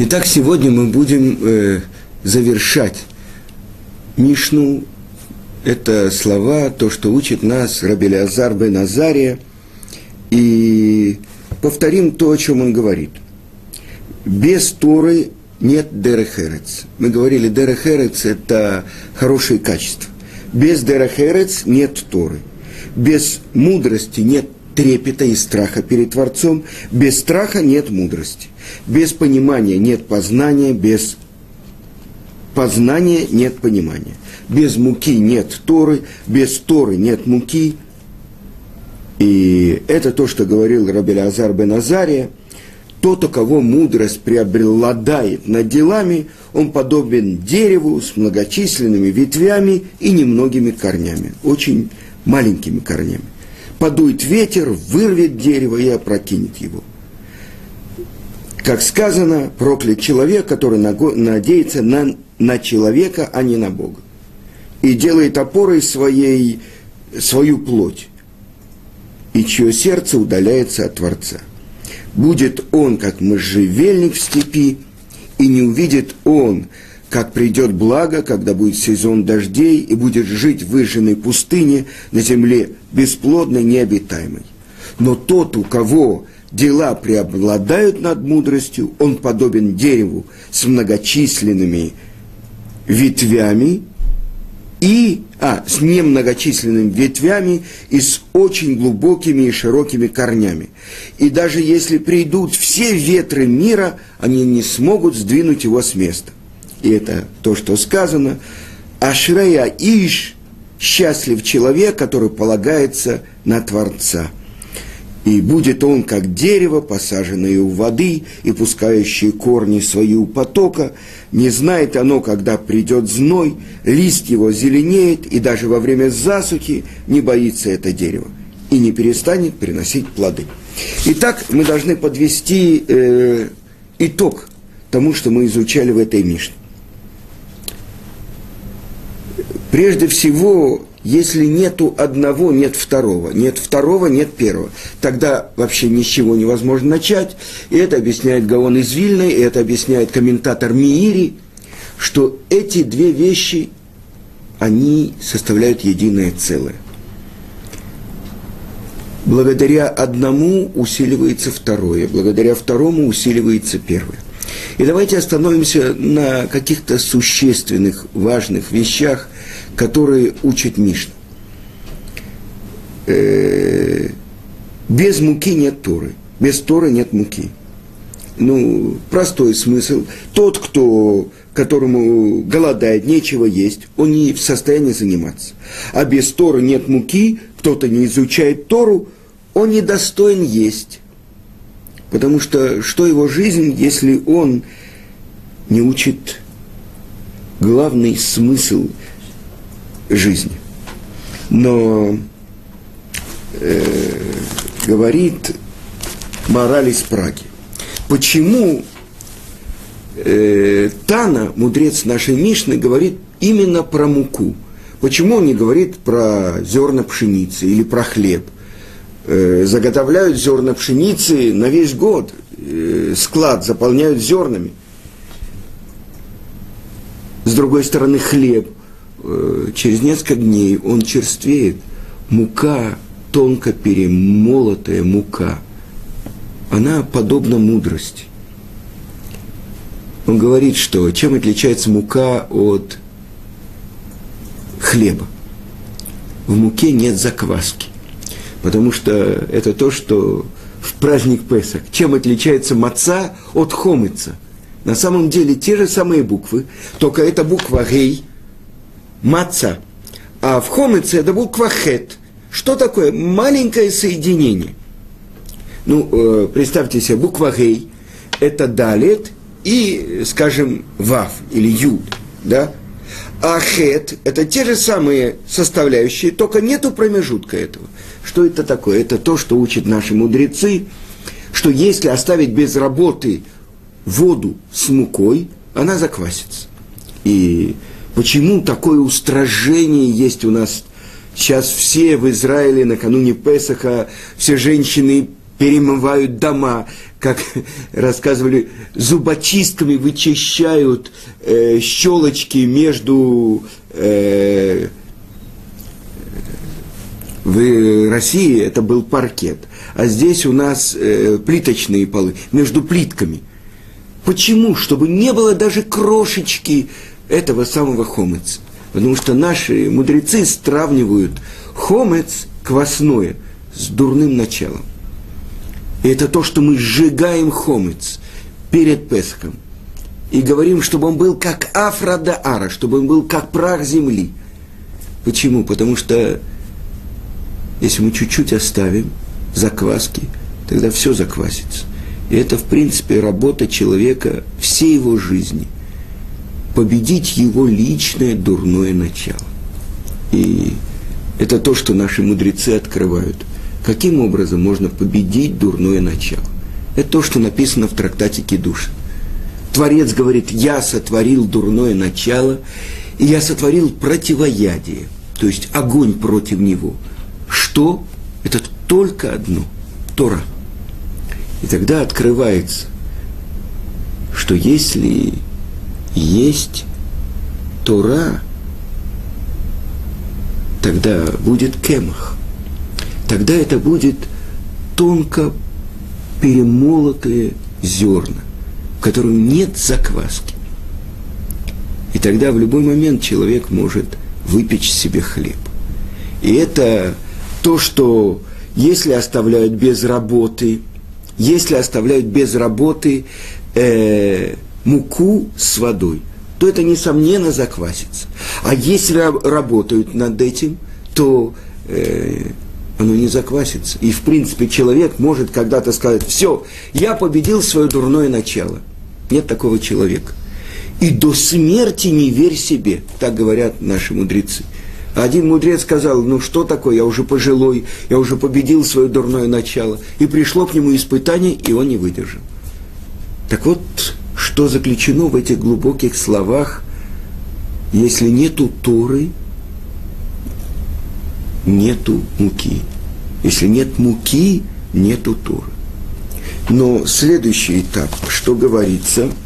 Итак, сегодня мы будем э, завершать Мишну. Это слова, то, что учит нас Рабель Азар бен Азария. И повторим то, о чем он говорит. Без Торы нет Дерехерец. Мы говорили, Дерехерец – это хорошие качества. Без Дерехерец нет Торы. Без мудрости нет трепета и страха перед Творцом. Без страха нет мудрости. Без понимания нет познания, без познания нет понимания. Без муки нет Торы, без Торы нет муки. И это то, что говорил Рабель Азар бен Азария. Тот, у кого мудрость преобладает над делами, он подобен дереву с многочисленными ветвями и немногими корнями, очень маленькими корнями подует ветер, вырвет дерево и опрокинет его. Как сказано, проклят человек, который надеется на, на человека, а не на Бога. И делает опорой своей, свою плоть, и чье сердце удаляется от Творца. Будет он, как можжевельник в степи, и не увидит он, как придет благо, когда будет сезон дождей, и будет жить в выжженной пустыне на земле бесплодной, необитаемой. Но тот, у кого дела преобладают над мудростью, он подобен дереву с многочисленными ветвями и, а, с немногочисленными ветвями и с очень глубокими и широкими корнями. И даже если придут все ветры мира, они не смогут сдвинуть его с места и это то, что сказано, Ашрея Иш, счастлив человек, который полагается на Творца. И будет он, как дерево, посаженное у воды и пускающее корни свои у потока, не знает оно, когда придет зной, лист его зеленеет, и даже во время засухи не боится это дерево и не перестанет приносить плоды. Итак, мы должны подвести э, итог тому, что мы изучали в этой Мишне. Прежде всего, если нету одного, нет второго. Нет второго, нет первого. Тогда вообще ни с чего невозможно начать. И это объясняет Гаон из Вильны, и это объясняет комментатор Миири, что эти две вещи, они составляют единое целое. Благодаря одному усиливается второе, благодаря второму усиливается первое. И давайте остановимся на каких-то существенных, важных вещах, которые учит Мишна. Э, без муки нет Торы, без Торы нет муки. Ну, простой смысл. Тот, кто, которому голодает, нечего есть, он не в состоянии заниматься. А без Торы нет муки, кто-то не изучает Тору, он не достоин есть. Потому что что его жизнь, если он не учит главный смысл жизни. Но э, говорит мораль из Праги. Почему э, Тана, мудрец нашей Мишны, говорит именно про муку? Почему он не говорит про зерна пшеницы или про хлеб – Э, заготовляют зерна пшеницы на весь год, э, склад заполняют зернами. С другой стороны, хлеб. Э, через несколько дней он черствеет. Мука, тонко перемолотая мука, она подобна мудрости. Он говорит, что чем отличается мука от хлеба? В муке нет закваски потому что это то, что в праздник Песах. Чем отличается маца от хомыца? На самом деле те же самые буквы, только это буква гей, маца, а в хомыце это буква хет. Что такое? Маленькое соединение. Ну, э, представьте себе, буква гей – это далет и, скажем, вав или юд, да? А хет – это те же самые составляющие, только нету промежутка этого. Что это такое? Это то, что учат наши мудрецы, что если оставить без работы воду с мукой, она заквасится. И почему такое устражение есть у нас сейчас все в Израиле накануне Песаха, все женщины перемывают дома, как рассказывали, зубочистками вычищают э, щелочки между э, в России это был паркет, а здесь у нас э, плиточные полы между плитками. Почему? Чтобы не было даже крошечки этого самого хомеца. Потому что наши мудрецы сравнивают хомец квасное с дурным началом. И это то, что мы сжигаем хомец перед Песхом. И говорим, чтобы он был как Афрадаара, чтобы он был как прах земли. Почему? Потому что если мы чуть-чуть оставим закваски, тогда все заквасится. И это, в принципе, работа человека всей его жизни. Победить его личное дурное начало. И это то, что наши мудрецы открывают. Каким образом можно победить дурное начало? Это то, что написано в трактате Кедуша. Творец говорит, я сотворил дурное начало, и я сотворил противоядие, то есть огонь против него. Что? Это только одно – Тора. И тогда открывается, что если есть Тора, тогда будет кемах. Тогда это будет тонко перемолотые зерна, в котором нет закваски. И тогда в любой момент человек может выпечь себе хлеб. И это то, что если оставляют без работы, если оставляют без работы э, муку с водой, то это, несомненно, заквасится. А если работают над этим, то э, оно не заквасится. И, в принципе, человек может когда-то сказать, все, я победил свое дурное начало. Нет такого человека. И до смерти не верь себе, так говорят наши мудрецы. Один мудрец сказал, ну что такое, я уже пожилой, я уже победил свое дурное начало. И пришло к нему испытание, и он не выдержал. Так вот, что заключено в этих глубоких словах, если нету Торы, нету муки. Если нет муки, нету Торы. Но следующий этап, что говорится –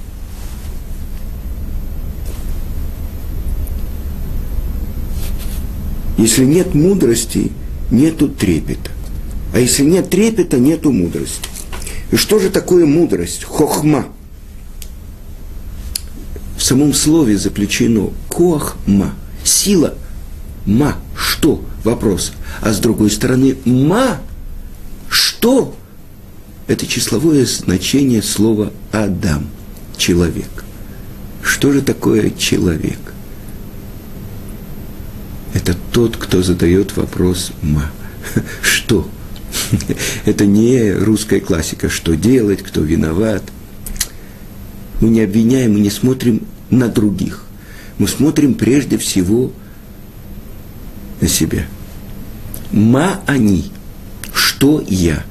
Если нет мудрости, нету трепета. А если нет трепета, нету мудрости. И что же такое мудрость? Хохма. Самом слове заключено кохма. Сила. Ма. Что? Вопрос. А с другой стороны, ма. Что? Это числовое значение слова Адам. Человек. Что же такое человек? это тот, кто задает вопрос «ма». Что? Это не русская классика, что делать, кто виноват. Мы не обвиняем, мы не смотрим на других. Мы смотрим прежде всего на себя. Ма они. Что я?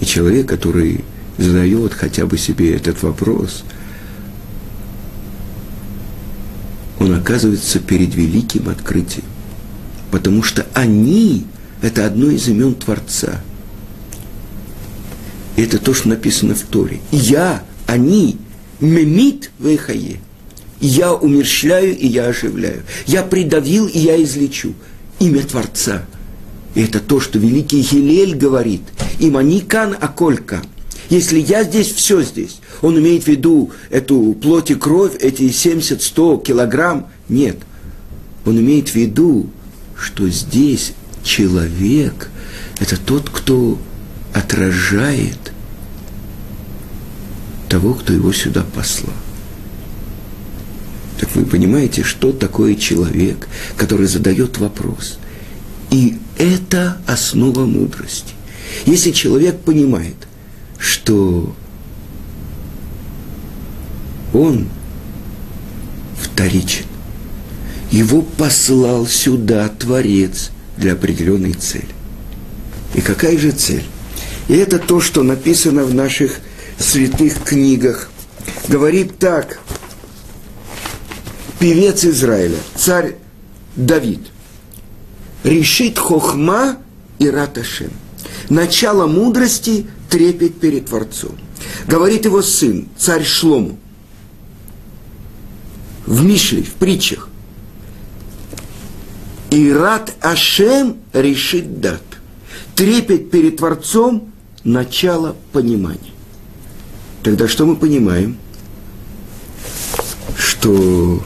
И человек, который задает хотя бы себе этот вопрос – он оказывается перед великим открытием. Потому что они – это одно из имен Творца. И это то, что написано в Торе. Я, они, мемит вейхае. Я умерщвляю и я оживляю. Я придавил и я излечу. Имя Творца. И это то, что великий Хилель говорит. Иманикан аколька. Если я здесь, все здесь. Он имеет в виду эту плоть и кровь, эти 70-100 килограмм. Нет. Он имеет в виду, что здесь человек – это тот, кто отражает того, кто его сюда послал. Так вы понимаете, что такое человек, который задает вопрос. И это основа мудрости. Если человек понимает, что он вторичен. Его послал сюда Творец для определенной цели. И какая же цель? И это то, что написано в наших святых книгах. Говорит так, певец Израиля, царь Давид, решит хохма и раташем. Начало мудрости трепет перед Творцом. Говорит его сын, царь Шлому, в Мишле, в притчах. Ират Ашем решит дат. Трепет перед Творцом – начало понимания. Тогда что мы понимаем? Что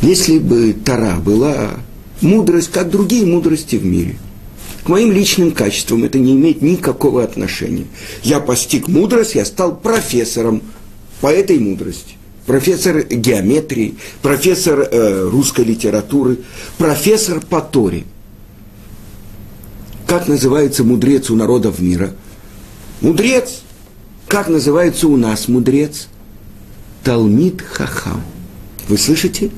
если бы Тара была мудрость, как другие мудрости в мире, к моим личным качествам это не имеет никакого отношения. Я постиг мудрость, я стал профессором по этой мудрости. Профессор геометрии, профессор э, русской литературы, профессор по Торе. Как называется мудрец у народов мира? Мудрец. Как называется у нас мудрец? Талмит Хахам. Вы слышите?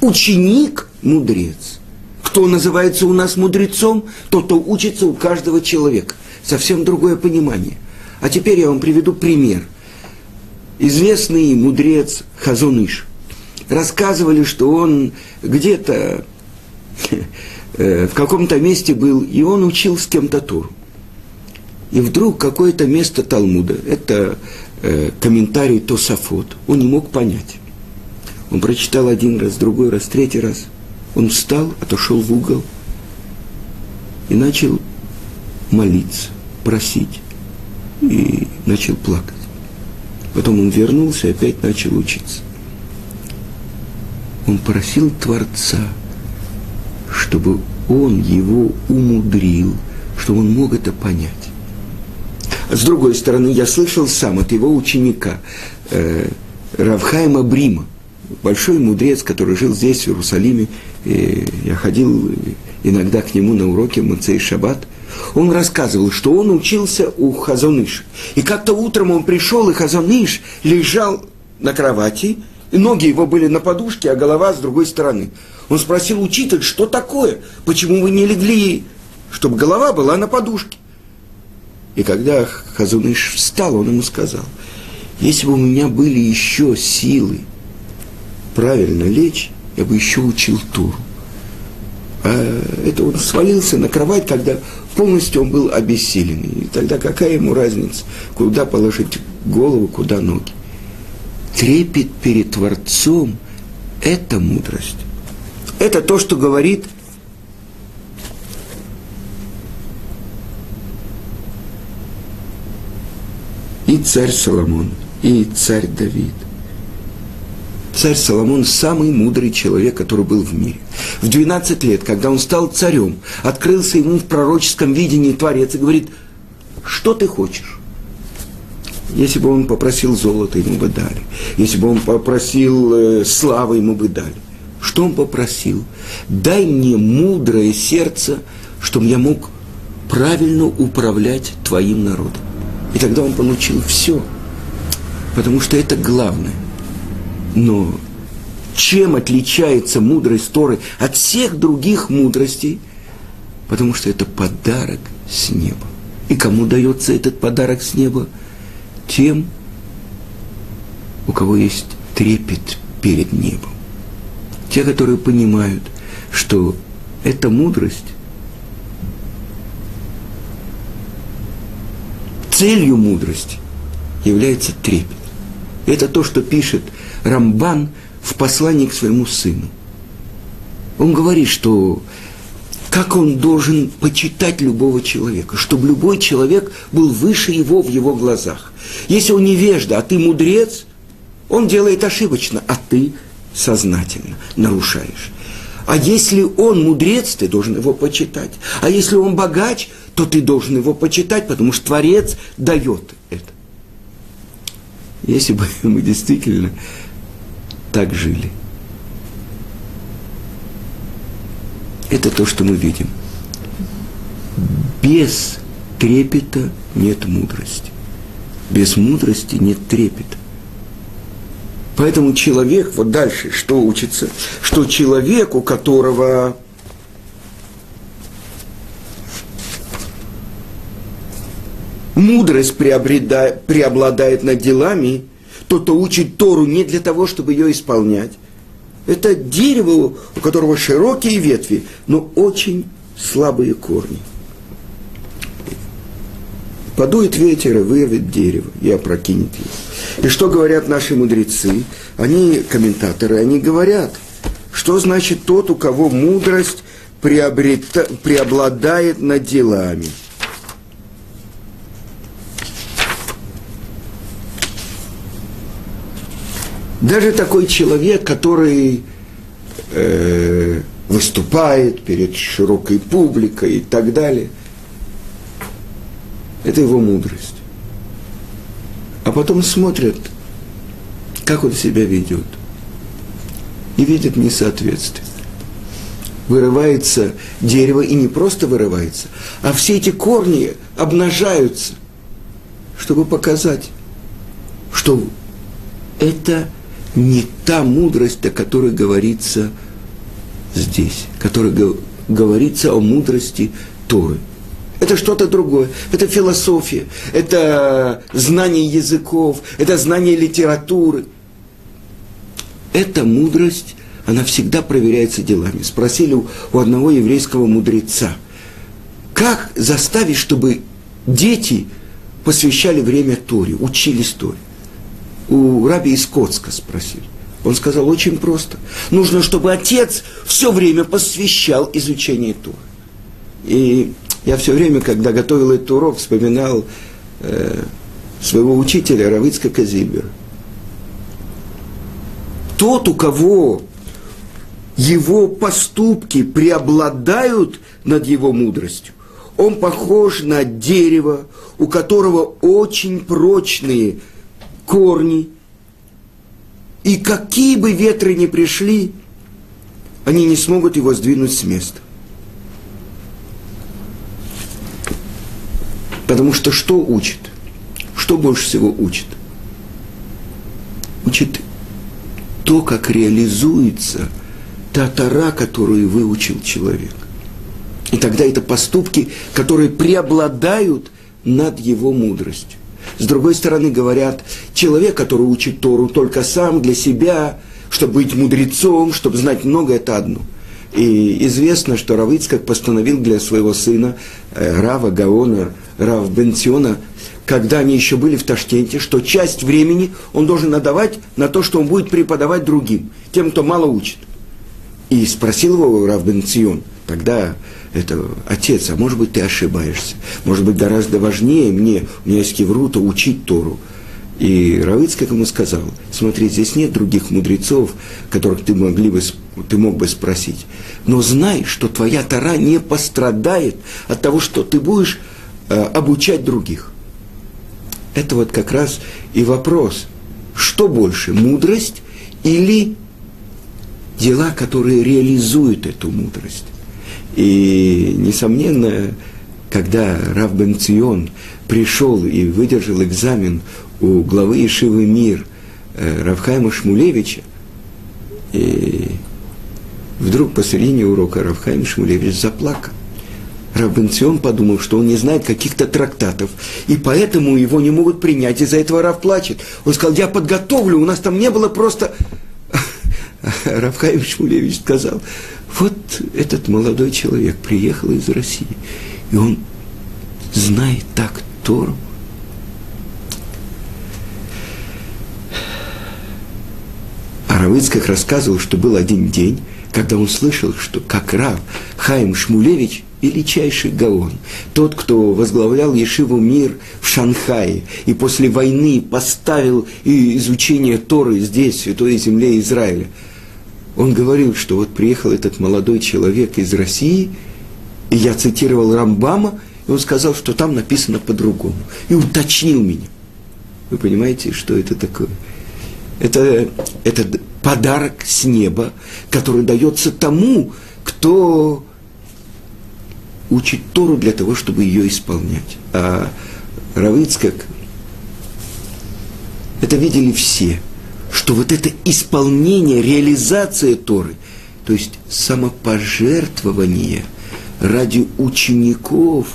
Ученик мудрец. Кто называется у нас мудрецом? Тот, кто учится у каждого человека. Совсем другое понимание. А теперь я вам приведу пример – известный мудрец Хазуныш. Рассказывали, что он где-то в каком-то месте был, и он учил с кем-то Туру. И вдруг какое-то место Талмуда, это э, комментарий Тосафот, он не мог понять. Он прочитал один раз, другой раз, третий раз. Он встал, отошел в угол и начал молиться, просить. И начал плакать. Потом он вернулся и опять начал учиться. Он просил Творца, чтобы он его умудрил, чтобы он мог это понять. С другой стороны, я слышал сам от его ученика, э, Равхайма Брима, большой мудрец, который жил здесь, в Иерусалиме. И я ходил иногда к нему на уроки Мацей Шаббат – он рассказывал, что он учился у Хазоныша. И как-то утром он пришел, и Хазоныш лежал на кровати, и ноги его были на подушке, а голова с другой стороны. Он спросил учитель, что такое? Почему вы не легли, чтобы голова была на подушке? И когда Хазуныш встал, он ему сказал, если бы у меня были еще силы правильно лечь, я бы еще учил Туру. А это он свалился на кровать, когда полностью он был обессиленный. И тогда какая ему разница, куда положить голову, куда ноги? Трепет перед Творцом – это мудрость. Это то, что говорит и царь Соломон, и царь Давид царь Соломон самый мудрый человек, который был в мире. В 12 лет, когда он стал царем, открылся ему в пророческом видении Творец и говорит, что ты хочешь? Если бы он попросил золото, ему бы дали. Если бы он попросил э, славы, ему бы дали. Что он попросил? Дай мне мудрое сердце, чтобы я мог правильно управлять твоим народом. И тогда он получил все. Потому что это главное. Но чем отличается мудрость Торы от всех других мудростей? Потому что это подарок с неба. И кому дается этот подарок с неба? Тем, у кого есть трепет перед небом. Те, которые понимают, что эта мудрость целью мудрости является трепет. Это то, что пишет Рамбан в послании к своему сыну. Он говорит, что как он должен почитать любого человека, чтобы любой человек был выше его в его глазах. Если он невежда, а ты мудрец, он делает ошибочно, а ты сознательно нарушаешь. А если он мудрец, ты должен его почитать. А если он богач, то ты должен его почитать, потому что Творец дает это. Если бы мы действительно так жили. Это то, что мы видим. Без трепета нет мудрости. Без мудрости нет трепета. Поэтому человек, вот дальше, что учится, что человек, у которого мудрость преобладает над делами – тот, кто учит Тору не для того, чтобы ее исполнять. Это дерево, у которого широкие ветви, но очень слабые корни. Подует ветер и вырвет дерево и опрокинет его. И что говорят наши мудрецы? Они, комментаторы, они говорят, что значит тот, у кого мудрость приобрета, преобладает над делами. Даже такой человек, который э, выступает перед широкой публикой и так далее – это его мудрость. А потом смотрят, как он себя ведет. И видят несоответствие. Вырывается дерево, и не просто вырывается, а все эти корни обнажаются, чтобы показать, что это не та мудрость, о которой говорится здесь, которая говорится о мудрости Торы. Это что-то другое. Это философия, это знание языков, это знание литературы. Эта мудрость, она всегда проверяется делами. Спросили у, одного еврейского мудреца, как заставить, чтобы дети посвящали время Торе, учились Торе? У раби из Коцка спросили. Он сказал очень просто. Нужно, чтобы отец все время посвящал изучению Торы. И я все время, когда готовил этот урок, вспоминал э, своего учителя Равицка Казибера. Тот, у кого его поступки преобладают над его мудростью, он похож на дерево, у которого очень прочные корни, и какие бы ветры ни пришли, они не смогут его сдвинуть с места. Потому что что учит? Что больше всего учит? Учит то, как реализуется та тара, которую выучил человек. И тогда это поступки, которые преобладают над его мудростью. С другой стороны, говорят, человек, который учит Тору только сам для себя, чтобы быть мудрецом, чтобы знать много, это одно – и известно, что Равицкак постановил для своего сына э, Рава Гаона, Рав Бенциона, когда они еще были в Ташкенте, что часть времени он должен отдавать на то, что он будет преподавать другим, тем, кто мало учит. И спросил его Рав Бенцион, тогда это отец, а может быть ты ошибаешься, может быть гораздо важнее мне, у меня есть киврута, учить Тору. И Равицкак ему сказал, смотри, здесь нет других мудрецов, которых ты, могли бы, ты мог бы спросить. Но знай, что твоя Тара не пострадает от того, что ты будешь э, обучать других. Это вот как раз и вопрос, что больше, мудрость или дела, которые реализуют эту мудрость. И, несомненно, когда Рав Бенцион пришел и выдержал экзамен у главы Ешивы Мир э, Равхайма Шмулевича, и вдруг посередине урока Равхайм Шмулевич заплакал. Равбенцион подумал, что он не знает каких-то трактатов, и поэтому его не могут принять, из-за этого Рав плачет. Он сказал, я подготовлю, у нас там не было просто... Равхайм Шмулевич сказал, вот этот молодой человек приехал из России, и он знает так Тору, А Равыцкак рассказывал, что был один день, когда он слышал, что как Рав Хаим Шмулевич величайший Гаон, тот, кто возглавлял Ешиву Мир в Шанхае и после войны поставил изучение Торы здесь, в Святой Земле Израиля, он говорил, что вот приехал этот молодой человек из России, и я цитировал Рамбама, и он сказал, что там написано по-другому, и уточнил меня. Вы понимаете, что это такое? Это, это подарок с неба, который дается тому, кто учит Тору для того, чтобы ее исполнять. А Равицкак, это видели все, что вот это исполнение, реализация Торы, то есть самопожертвование ради учеников,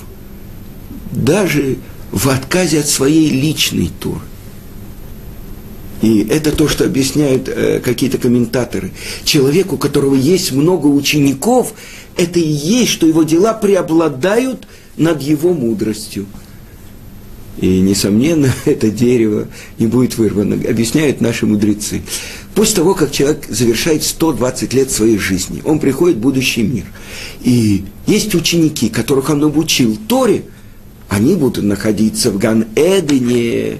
даже в отказе от своей личной Торы. И это то, что объясняют э, какие-то комментаторы. Человек, у которого есть много учеников, это и есть, что его дела преобладают над его мудростью. И, несомненно, это дерево не будет вырвано, объясняют наши мудрецы. После того, как человек завершает 120 лет своей жизни, он приходит в будущий мир. И есть ученики, которых он обучил Торе, они будут находиться в Ган-Эдене,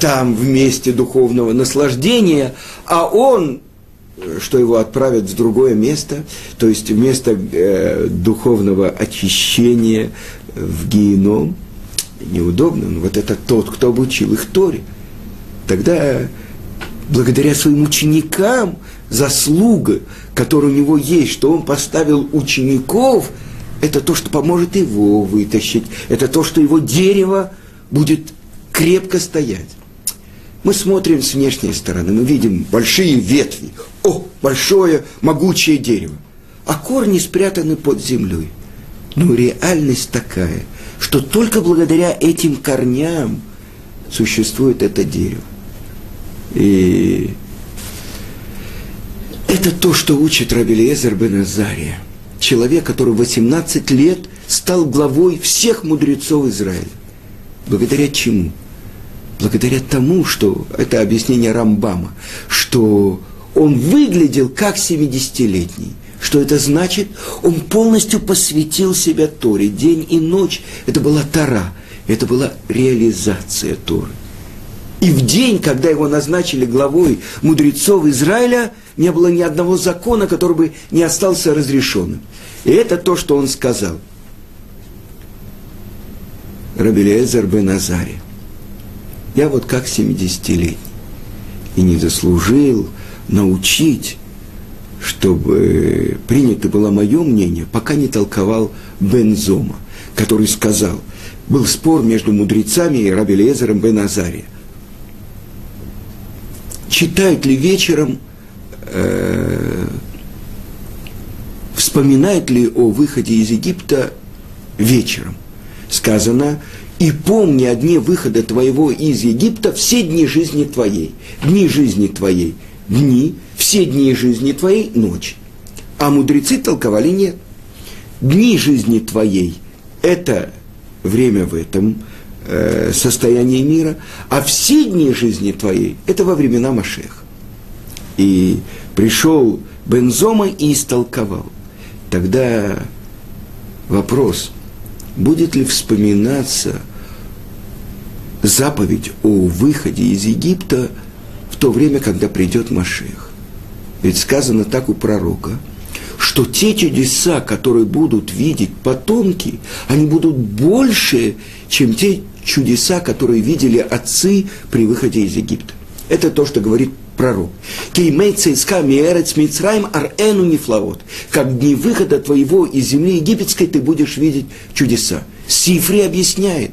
там в месте духовного наслаждения, а он, что его отправят в другое место, то есть в место э, духовного очищения в геном, неудобно, но вот это тот, кто обучил их Торе. Тогда благодаря своим ученикам, заслуга, которая у него есть, что он поставил учеников, это то, что поможет его вытащить, это то, что его дерево будет крепко стоять. Мы смотрим с внешней стороны, мы видим большие ветви, о, большое могучее дерево, а корни спрятаны под землей. Но реальность такая, что только благодаря этим корням существует это дерево. И это то, что учит Рабелиезер бен Азария. Человек, который 18 лет стал главой всех мудрецов Израиля. Благодаря чему? Благодаря тому, что, это объяснение Рамбама, что он выглядел как 70-летний. Что это значит? Он полностью посвятил себя Торе. День и ночь. Это была Тора. Это была реализация Торы. И в день, когда его назначили главой мудрецов Израиля, не было ни одного закона, который бы не остался разрешенным. И это то, что он сказал. Рабелезер бен Азари. Я вот как 70-летний. И не заслужил научить, чтобы принято было мое мнение, пока не толковал Бензома, который сказал, был спор между мудрецами и Рабелезером бен Азария читают ли вечером, э, вспоминают ли о выходе из Египта вечером. Сказано, и помни о дне выхода твоего из Египта все дни жизни твоей. Дни жизни твоей. Дни, все дни жизни твоей – ночь. А мудрецы толковали нет. Дни жизни твоей – это время в этом – э, состояние мира, а все дни жизни твоей – это во времена Машеха. И пришел Бензома и истолковал. Тогда вопрос, будет ли вспоминаться заповедь о выходе из Египта в то время, когда придет Машех. Ведь сказано так у пророка, что те чудеса, которые будут видеть потомки, они будут больше, чем те чудеса, которые видели отцы при выходе из Египта. Это то, что говорит пророк. Кеймейца иска миэрец мицраим арэну нефлавот. Как дни выхода твоего из земли египетской ты будешь видеть чудеса. Сифри объясняет.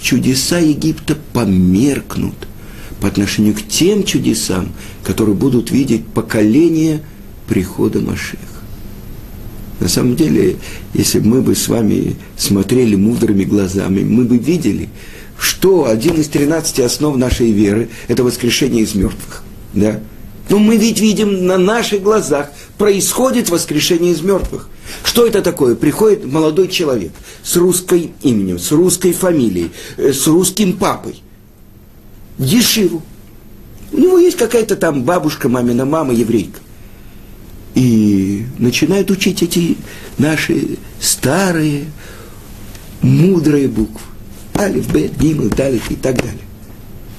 Чудеса Египта померкнут по отношению к тем чудесам, которые будут видеть поколение прихода Машеха. На самом деле, если бы мы бы с вами смотрели мудрыми глазами, мы бы видели, что один из 13 основ нашей веры – это воскрешение из мертвых. Да? Но мы ведь видим на наших глазах происходит воскрешение из мертвых. Что это такое? Приходит молодой человек с русской именем, с русской фамилией, э, с русским папой в Ешиву. У него есть какая-то там бабушка, мамина мама, еврейка и начинают учить эти наши старые, мудрые буквы. Алиф, Б, Гимл, Далит и так далее.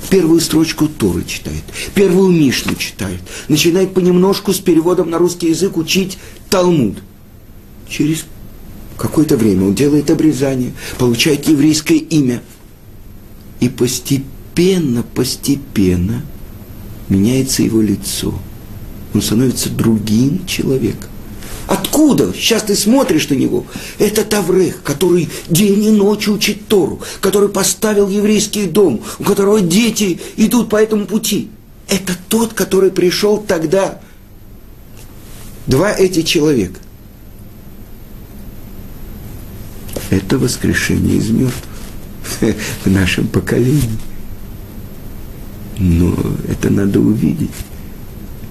Первую строчку Торы читает, первую Мишну читает, начинает понемножку с переводом на русский язык учить Талмуд. Через какое-то время он делает обрезание, получает еврейское имя. И постепенно, постепенно меняется его лицо – он становится другим человеком. Откуда? Сейчас ты смотришь на него. Это Таврех, который день и ночь учит Тору, который поставил еврейский дом, у которого дети идут по этому пути. Это тот, который пришел тогда. Два эти человека. Это воскрешение из мертвых в нашем поколении. Но это надо увидеть.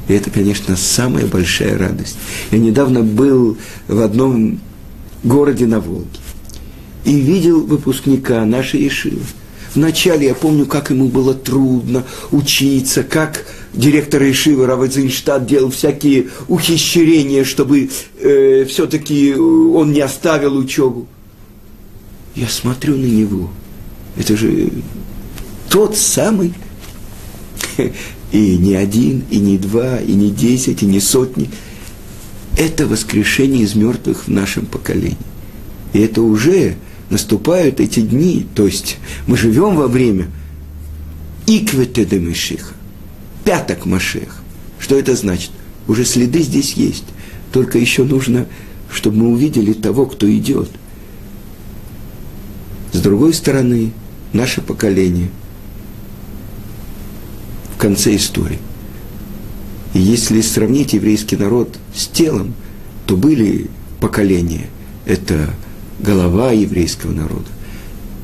И это, конечно, самая большая радость. Я недавно был в одном городе на Волге. и видел выпускника нашей Ешивы. Вначале я помню, как ему было трудно учиться, как директор Ишивы Равадзинштадт делал всякие ухищрения, чтобы э, все-таки он не оставил учебу. Я смотрю на него. Это же тот самый. И не один, и не два, и не десять, и не сотни. Это воскрешение из мертвых в нашем поколении. И это уже наступают эти дни, то есть мы живем во время иквете Мишиха, пяток Машех. Что это значит? Уже следы здесь есть, только еще нужно, чтобы мы увидели того, кто идет. С другой стороны, наше поколение конце истории. И если сравнить еврейский народ с телом, то были поколения. Это голова еврейского народа,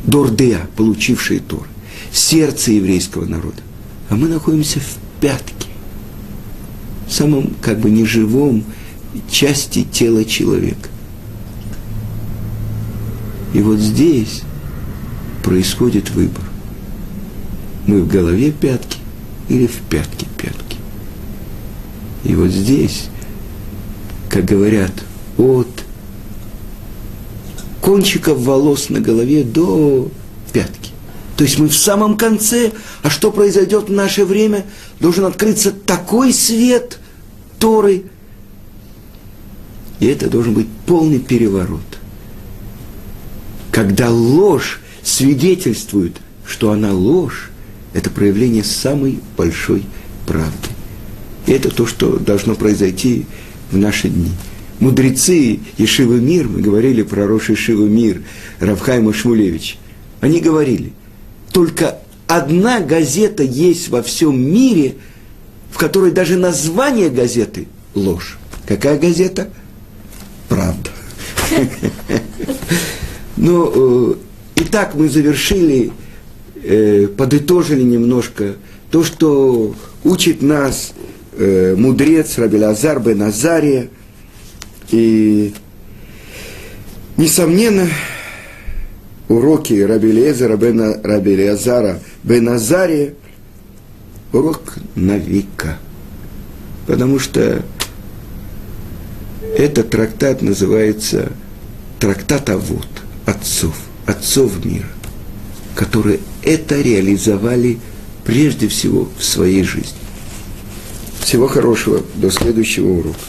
Дордеа, получивший Тор, сердце еврейского народа. А мы находимся в пятке, в самом как бы неживом части тела человека. И вот здесь происходит выбор. Мы в голове пятки или в пятке пятки. И вот здесь, как говорят, от кончиков волос на голове до пятки. То есть мы в самом конце, а что произойдет в наше время? Должен открыться такой свет Торы. И это должен быть полный переворот. Когда ложь свидетельствует, что она ложь, это проявление самой большой правды. И это то, что должно произойти в наши дни мудрецы Ешивы Мир, мы говорили про Рош Ешивы Мир, Равхайма Шмулевич, они говорили, только одна газета есть во всем мире, в которой даже название газеты – ложь. Какая газета? Правда. Ну, э, итак, мы завершили, э, подытожили немножко то, что учит нас э, мудрец Рабелазар бен Азария – и, несомненно, уроки Раби Лезера, Бена, Раби Леазара, Беназария, урок на века. Потому что этот трактат называется трактат Авод, отцов, отцов мира, которые это реализовали прежде всего в своей жизни. Всего хорошего, до следующего урока.